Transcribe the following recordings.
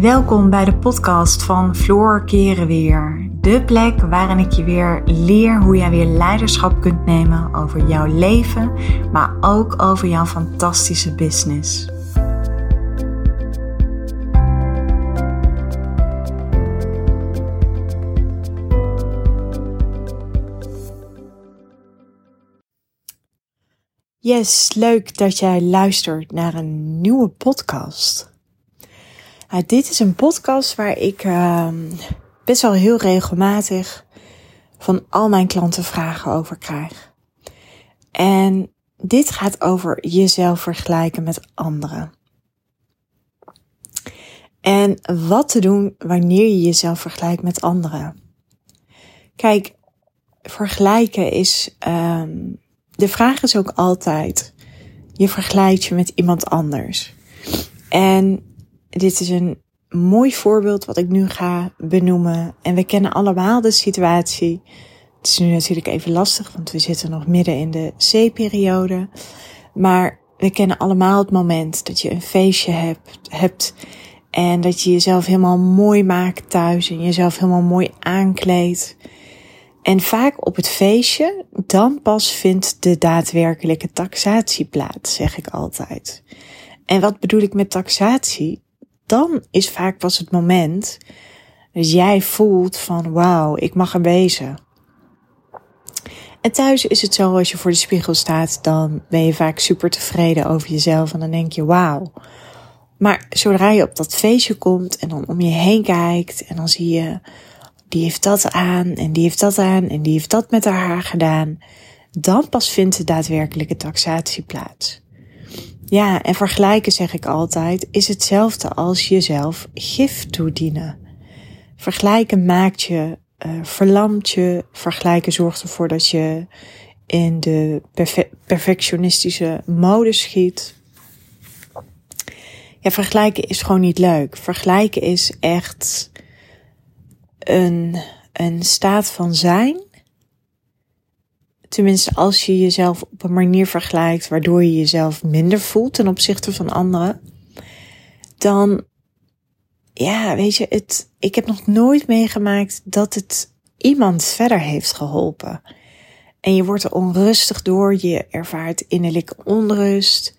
Welkom bij de podcast van Floor Keren Weer. De plek waarin ik je weer leer hoe jij weer leiderschap kunt nemen over jouw leven, maar ook over jouw fantastische business. Yes, leuk dat jij luistert naar een nieuwe podcast. Nou, dit is een podcast waar ik uh, best wel heel regelmatig van al mijn klanten vragen over krijg. En dit gaat over jezelf vergelijken met anderen. En wat te doen wanneer je jezelf vergelijkt met anderen. Kijk, vergelijken is. Um, de vraag is ook altijd: je vergelijkt je met iemand anders. En dit is een mooi voorbeeld wat ik nu ga benoemen. En we kennen allemaal de situatie. Het is nu natuurlijk even lastig, want we zitten nog midden in de C-periode. Maar we kennen allemaal het moment dat je een feestje hebt, hebt en dat je jezelf helemaal mooi maakt thuis en jezelf helemaal mooi aankleedt. En vaak op het feestje, dan pas vindt de daadwerkelijke taxatie plaats, zeg ik altijd. En wat bedoel ik met taxatie? Dan is vaak pas het moment dat jij voelt van wauw, ik mag er wezen. En thuis is het zo, als je voor de spiegel staat, dan ben je vaak super tevreden over jezelf en dan denk je wauw. Maar zodra je op dat feestje komt en dan om je heen kijkt en dan zie je die heeft dat aan en die heeft dat aan en die heeft dat met haar haar gedaan, dan pas vindt de daadwerkelijke taxatie plaats. Ja, en vergelijken zeg ik altijd, is hetzelfde als jezelf gif toedienen. Vergelijken maakt je, uh, verlamt je, vergelijken zorgt ervoor dat je in de perfectionistische mode schiet. Ja, vergelijken is gewoon niet leuk. Vergelijken is echt een, een staat van zijn. Tenminste, als je jezelf op een manier vergelijkt waardoor je jezelf minder voelt ten opzichte van anderen, dan, ja, weet je, het, ik heb nog nooit meegemaakt dat het iemand verder heeft geholpen. En je wordt er onrustig door, je ervaart innerlijke onrust.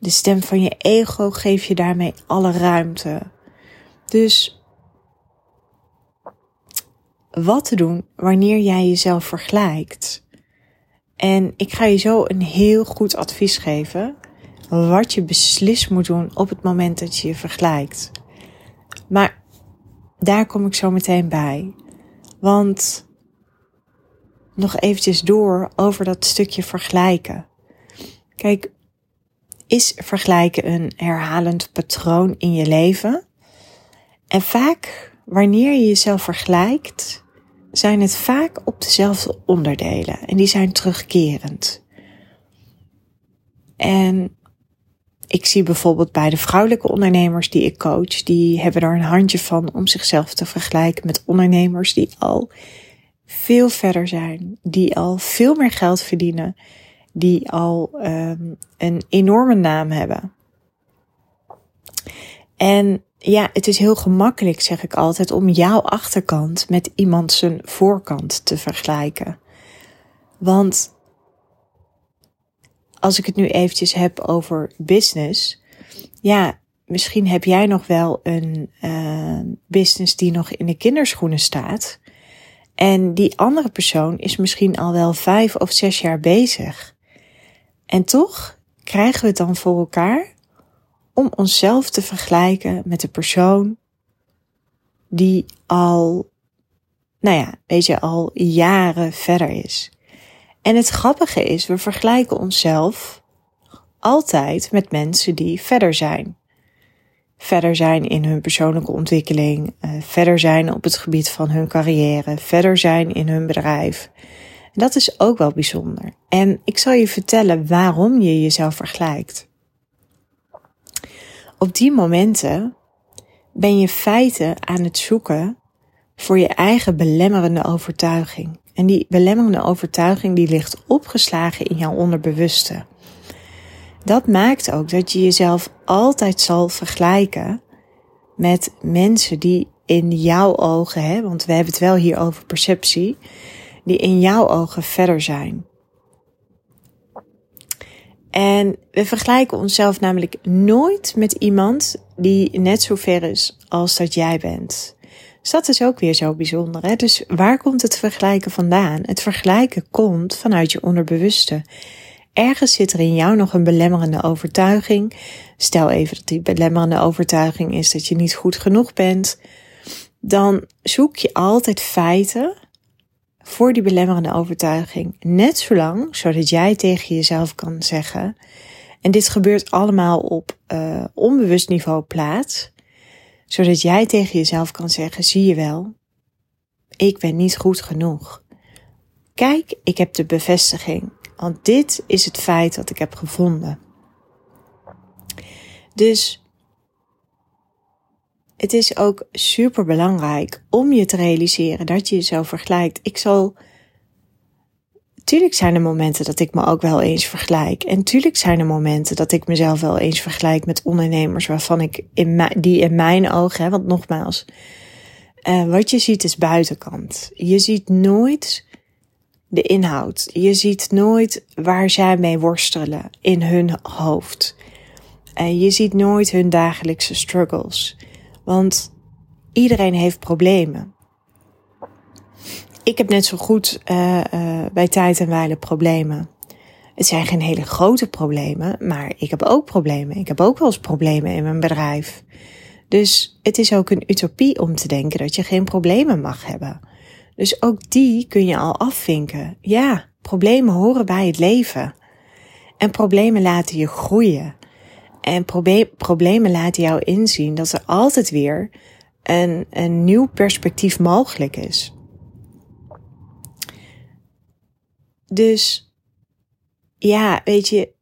De stem van je ego geeft je daarmee alle ruimte. Dus wat te doen wanneer jij jezelf vergelijkt. En ik ga je zo een heel goed advies geven wat je beslist moet doen op het moment dat je je vergelijkt. Maar daar kom ik zo meteen bij. Want nog eventjes door over dat stukje vergelijken. Kijk, is vergelijken een herhalend patroon in je leven? En vaak wanneer je jezelf vergelijkt, zijn het vaak op dezelfde onderdelen en die zijn terugkerend. En ik zie bijvoorbeeld bij de vrouwelijke ondernemers die ik coach, die hebben er een handje van om zichzelf te vergelijken met ondernemers die al veel verder zijn, die al veel meer geld verdienen, die al um, een enorme naam hebben. En ja, het is heel gemakkelijk, zeg ik altijd, om jouw achterkant met iemand zijn voorkant te vergelijken. Want als ik het nu eventjes heb over business, ja, misschien heb jij nog wel een uh, business die nog in de kinderschoenen staat. En die andere persoon is misschien al wel vijf of zes jaar bezig. En toch krijgen we het dan voor elkaar om onszelf te vergelijken met de persoon die al, nou ja, weet je, al jaren verder is. En het grappige is, we vergelijken onszelf altijd met mensen die verder zijn. Verder zijn in hun persoonlijke ontwikkeling, uh, verder zijn op het gebied van hun carrière, verder zijn in hun bedrijf. Dat is ook wel bijzonder. En ik zal je vertellen waarom je jezelf vergelijkt op die momenten ben je feiten aan het zoeken voor je eigen belemmerende overtuiging. En die belemmerende overtuiging die ligt opgeslagen in jouw onderbewuste. Dat maakt ook dat je jezelf altijd zal vergelijken met mensen die in jouw ogen, hè, want we hebben het wel hier over perceptie, die in jouw ogen verder zijn. En we vergelijken onszelf namelijk nooit met iemand die net zo ver is als dat jij bent. Dus dat is ook weer zo bijzonder. Hè? Dus waar komt het vergelijken vandaan? Het vergelijken komt vanuit je onderbewuste. Ergens zit er in jou nog een belemmerende overtuiging. Stel even dat die belemmerende overtuiging is dat je niet goed genoeg bent. Dan zoek je altijd feiten voor die belemmerende overtuiging. Net zolang, zodat jij tegen jezelf kan zeggen. En dit gebeurt allemaal op uh, onbewust niveau plaats. Zodat jij tegen jezelf kan zeggen, zie je wel, ik ben niet goed genoeg. Kijk, ik heb de bevestiging. Want dit is het feit dat ik heb gevonden. Dus het is ook super belangrijk om je te realiseren dat je jezelf vergelijkt. Ik zal. Tuurlijk zijn er momenten dat ik me ook wel eens vergelijk. En tuurlijk zijn er momenten dat ik mezelf wel eens vergelijk met ondernemers waarvan ik in die in mijn ogen, hè, want nogmaals, uh, wat je ziet is buitenkant. Je ziet nooit de inhoud. Je ziet nooit waar zij mee worstelen in hun hoofd. En je ziet nooit hun dagelijkse struggles. Want iedereen heeft problemen. Ik heb net zo goed uh, uh, bij tijd en wijle problemen. Het zijn geen hele grote problemen, maar ik heb ook problemen. Ik heb ook wel eens problemen in mijn bedrijf. Dus het is ook een utopie om te denken dat je geen problemen mag hebben. Dus ook die kun je al afvinken. Ja, problemen horen bij het leven. En problemen laten je groeien. En problemen laten jou inzien dat er altijd weer een, een nieuw perspectief mogelijk is. Dus ja, weet je,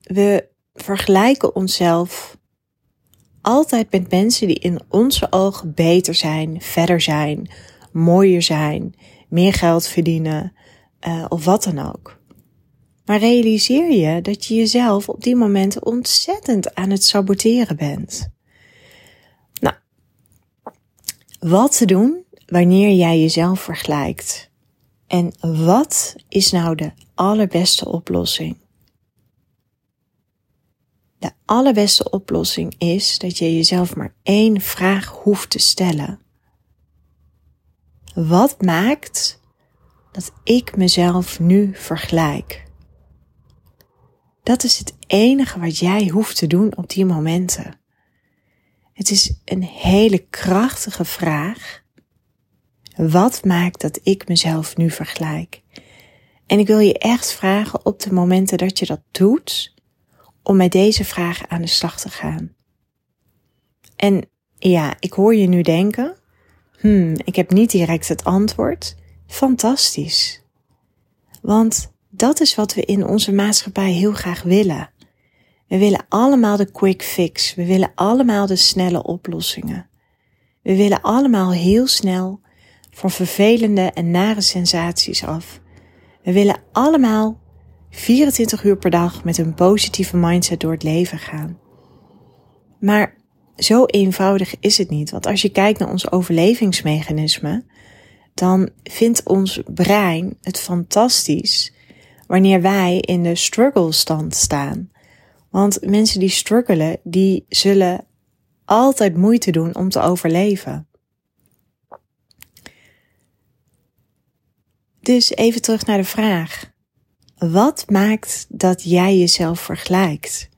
we vergelijken onszelf altijd met mensen die in onze ogen beter zijn, verder zijn, mooier zijn, meer geld verdienen uh, of wat dan ook. Maar realiseer je dat je jezelf op die momenten ontzettend aan het saboteren bent. Nou, wat te doen wanneer jij jezelf vergelijkt? En wat is nou de allerbeste oplossing? De allerbeste oplossing is dat je jezelf maar één vraag hoeft te stellen. Wat maakt dat ik mezelf nu vergelijk? Dat is het enige wat jij hoeft te doen op die momenten. Het is een hele krachtige vraag. Wat maakt dat ik mezelf nu vergelijk? En ik wil je echt vragen op de momenten dat je dat doet, om met deze vraag aan de slag te gaan. En ja, ik hoor je nu denken, hmm, ik heb niet direct het antwoord. Fantastisch. Want dat is wat we in onze maatschappij heel graag willen. We willen allemaal de quick fix. We willen allemaal de snelle oplossingen. We willen allemaal heel snel van vervelende en nare sensaties af. We willen allemaal 24 uur per dag met een positieve mindset door het leven gaan. Maar zo eenvoudig is het niet, want als je kijkt naar ons overlevingsmechanisme, dan vindt ons brein het fantastisch wanneer wij in de struggle stand staan. Want mensen die struggelen, die zullen altijd moeite doen om te overleven. Dus even terug naar de vraag. Wat maakt dat jij jezelf vergelijkt?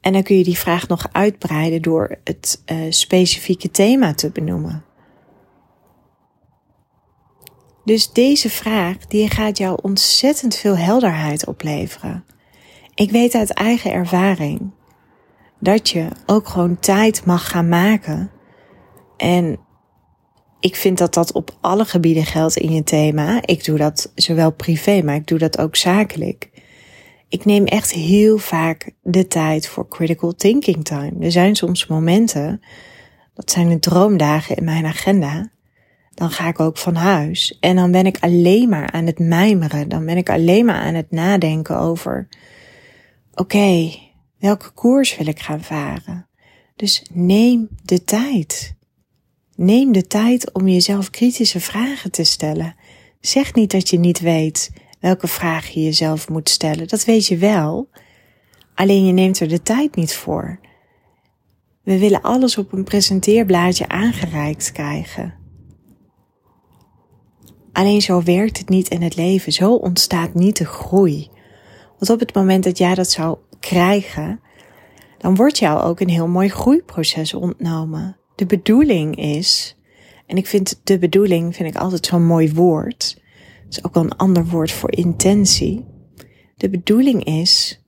En dan kun je die vraag nog uitbreiden door het uh, specifieke thema te benoemen. Dus deze vraag die gaat jou ontzettend veel helderheid opleveren. Ik weet uit eigen ervaring dat je ook gewoon tijd mag gaan maken. En ik vind dat dat op alle gebieden geldt in je thema. Ik doe dat zowel privé, maar ik doe dat ook zakelijk. Ik neem echt heel vaak de tijd voor critical thinking time. Er zijn soms momenten, dat zijn de droomdagen in mijn agenda, dan ga ik ook van huis. En dan ben ik alleen maar aan het mijmeren. Dan ben ik alleen maar aan het nadenken over, oké, okay, welke koers wil ik gaan varen? Dus neem de tijd. Neem de tijd om jezelf kritische vragen te stellen. Zeg niet dat je niet weet welke vraag je jezelf moet stellen. Dat weet je wel. Alleen je neemt er de tijd niet voor. We willen alles op een presenteerblaadje aangereikt krijgen. Alleen zo werkt het niet in het leven. Zo ontstaat niet de groei. Want op het moment dat jij dat zou krijgen, dan wordt jou ook een heel mooi groeiproces ontnomen. De bedoeling is, en ik vind de bedoeling vind ik altijd zo'n mooi woord. Dat is ook wel een ander woord voor intentie. De bedoeling is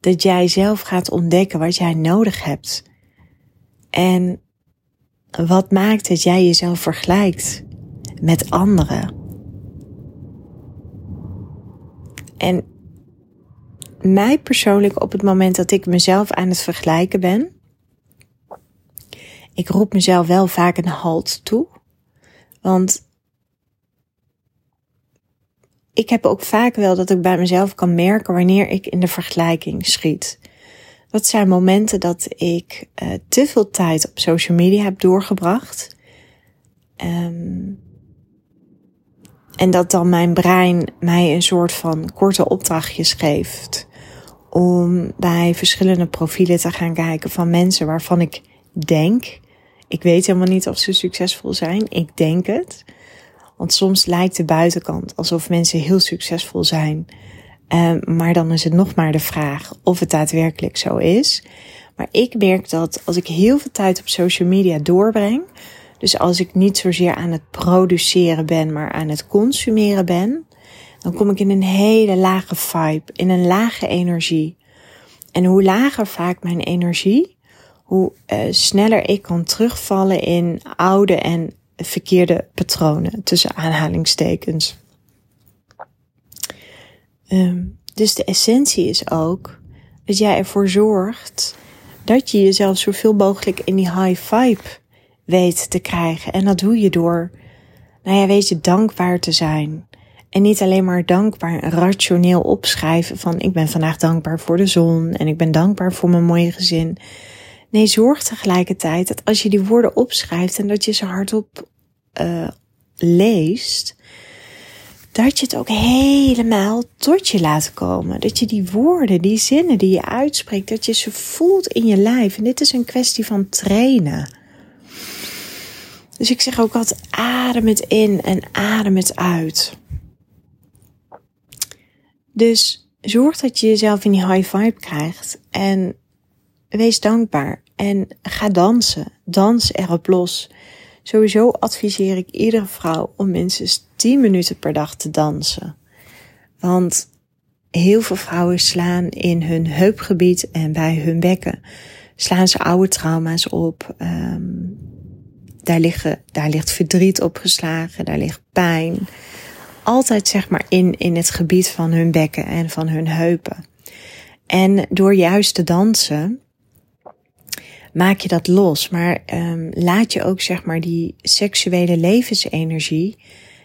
dat jij zelf gaat ontdekken wat jij nodig hebt. En wat maakt dat jij jezelf vergelijkt met anderen. En mij persoonlijk op het moment dat ik mezelf aan het vergelijken ben, ik roep mezelf wel vaak een halt toe. Want ik heb ook vaak wel dat ik bij mezelf kan merken wanneer ik in de vergelijking schiet. Dat zijn momenten dat ik uh, te veel tijd op social media heb doorgebracht. Um, en dat dan mijn brein mij een soort van korte opdrachtjes geeft. Om bij verschillende profielen te gaan kijken van mensen waarvan ik denk. Ik weet helemaal niet of ze succesvol zijn. Ik denk het. Want soms lijkt de buitenkant alsof mensen heel succesvol zijn. Um, maar dan is het nog maar de vraag of het daadwerkelijk zo is. Maar ik merk dat als ik heel veel tijd op social media doorbreng, dus als ik niet zozeer aan het produceren ben, maar aan het consumeren ben, dan kom ik in een hele lage vibe, in een lage energie. En hoe lager vaak mijn energie, hoe uh, sneller ik kan terugvallen in oude en verkeerde patronen, tussen aanhalingstekens. Um, dus de essentie is ook dat jij ervoor zorgt dat je jezelf zoveel mogelijk in die high vibe weet te krijgen. En dat doe je door, nou ja, weet je, dankbaar te zijn. En niet alleen maar dankbaar, rationeel opschrijven van ik ben vandaag dankbaar voor de zon en ik ben dankbaar voor mijn mooie gezin. Nee, zorg tegelijkertijd dat als je die woorden opschrijft en dat je ze hardop uh, leest, dat je het ook helemaal tot je laat komen. Dat je die woorden, die zinnen die je uitspreekt, dat je ze voelt in je lijf. En dit is een kwestie van trainen. Dus ik zeg ook altijd adem het in en adem het uit. Dus zorg dat je jezelf in die high vibe krijgt en wees dankbaar en ga dansen. Dans erop los. Sowieso adviseer ik iedere vrouw om minstens 10 minuten per dag te dansen. Want heel veel vrouwen slaan in hun heupgebied en bij hun bekken slaan ze oude trauma's op. Um, daar, liggen, daar ligt verdriet opgeslagen, daar ligt pijn. Altijd zeg maar in, in het gebied van hun bekken en van hun heupen. En door juist te dansen maak je dat los. Maar um, laat je ook zeg maar die seksuele levensenergie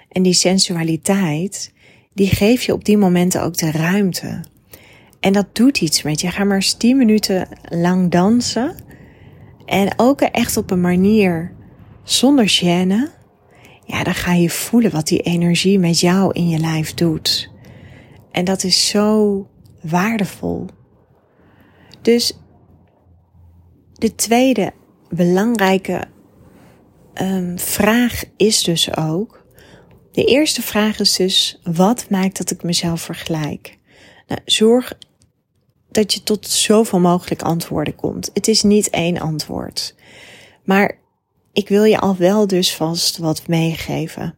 en die sensualiteit, die geef je op die momenten ook de ruimte. En dat doet iets met je. Ga maar eens 10 minuten lang dansen. En ook echt op een manier zonder gêne, ja, dan ga je voelen wat die energie met jou in je lijf doet. En dat is zo waardevol. Dus de tweede belangrijke um, vraag is dus ook. De eerste vraag is dus: wat maakt dat ik mezelf vergelijk? Nou, zorg dat je tot zoveel mogelijk antwoorden komt. Het is niet één antwoord. Maar ik wil je al wel dus vast wat meegeven.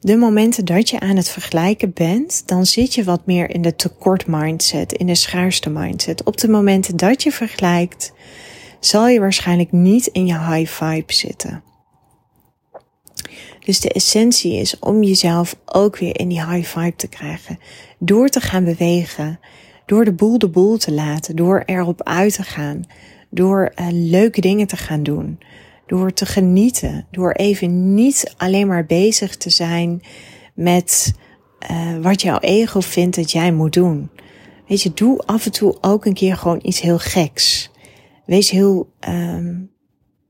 De momenten dat je aan het vergelijken bent, dan zit je wat meer in de tekort mindset, in de schaarste mindset. Op de momenten dat je vergelijkt, zal je waarschijnlijk niet in je high vibe zitten. Dus de essentie is om jezelf ook weer in die high vibe te krijgen. Door te gaan bewegen, door de boel de boel te laten, door erop uit te gaan, door uh, leuke dingen te gaan doen door te genieten, door even niet alleen maar bezig te zijn met uh, wat jouw ego vindt dat jij moet doen. weet je, doe af en toe ook een keer gewoon iets heel geks. Wees heel, um,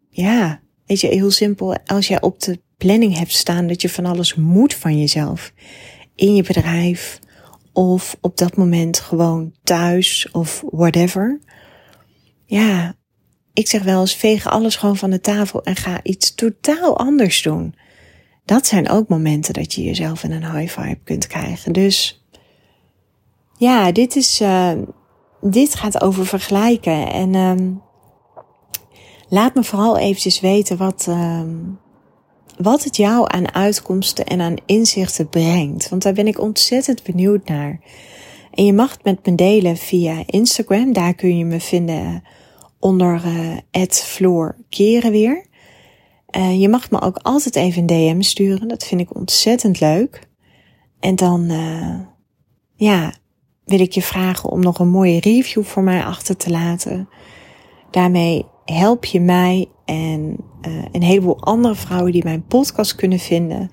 ja, weet je, heel simpel. Als jij op de planning hebt staan dat je van alles moet van jezelf. In je bedrijf of op dat moment gewoon thuis of whatever. Ja, ik zeg wel eens veeg alles gewoon van de tafel en ga iets totaal anders doen. Dat zijn ook momenten dat je jezelf in een high vibe kunt krijgen. Dus ja, dit is, uh, dit gaat over vergelijken en um, laat me vooral eventjes weten wat, um, wat het jou aan uitkomsten en aan inzichten brengt. Want daar ben ik ontzettend benieuwd naar. En je mag het met me delen via Instagram. Daar kun je me vinden onder uh, Floor Keren weer. Uh, je mag me ook altijd even een DM sturen. Dat vind ik ontzettend leuk. En dan, uh, ja, wil ik je vragen om nog een mooie review voor mij achter te laten. Daarmee help je mij en een heleboel andere vrouwen die mijn podcast kunnen vinden,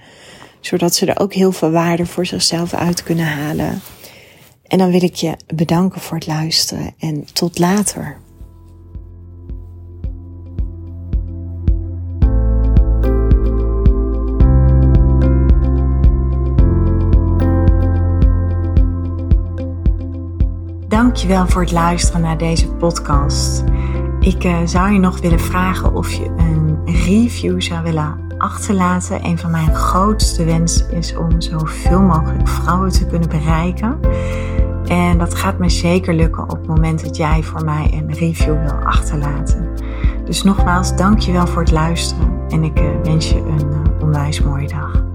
zodat ze er ook heel veel waarde voor zichzelf uit kunnen halen. En dan wil ik je bedanken voor het luisteren en tot later. Dankjewel voor het luisteren naar deze podcast. Ik uh, zou je nog willen vragen of je een review zou willen achterlaten. Een van mijn grootste wensen is om zoveel mogelijk vrouwen te kunnen bereiken. En dat gaat me zeker lukken op het moment dat jij voor mij een review wil achterlaten. Dus nogmaals, dankjewel voor het luisteren en ik uh, wens je een uh, onwijs mooie dag.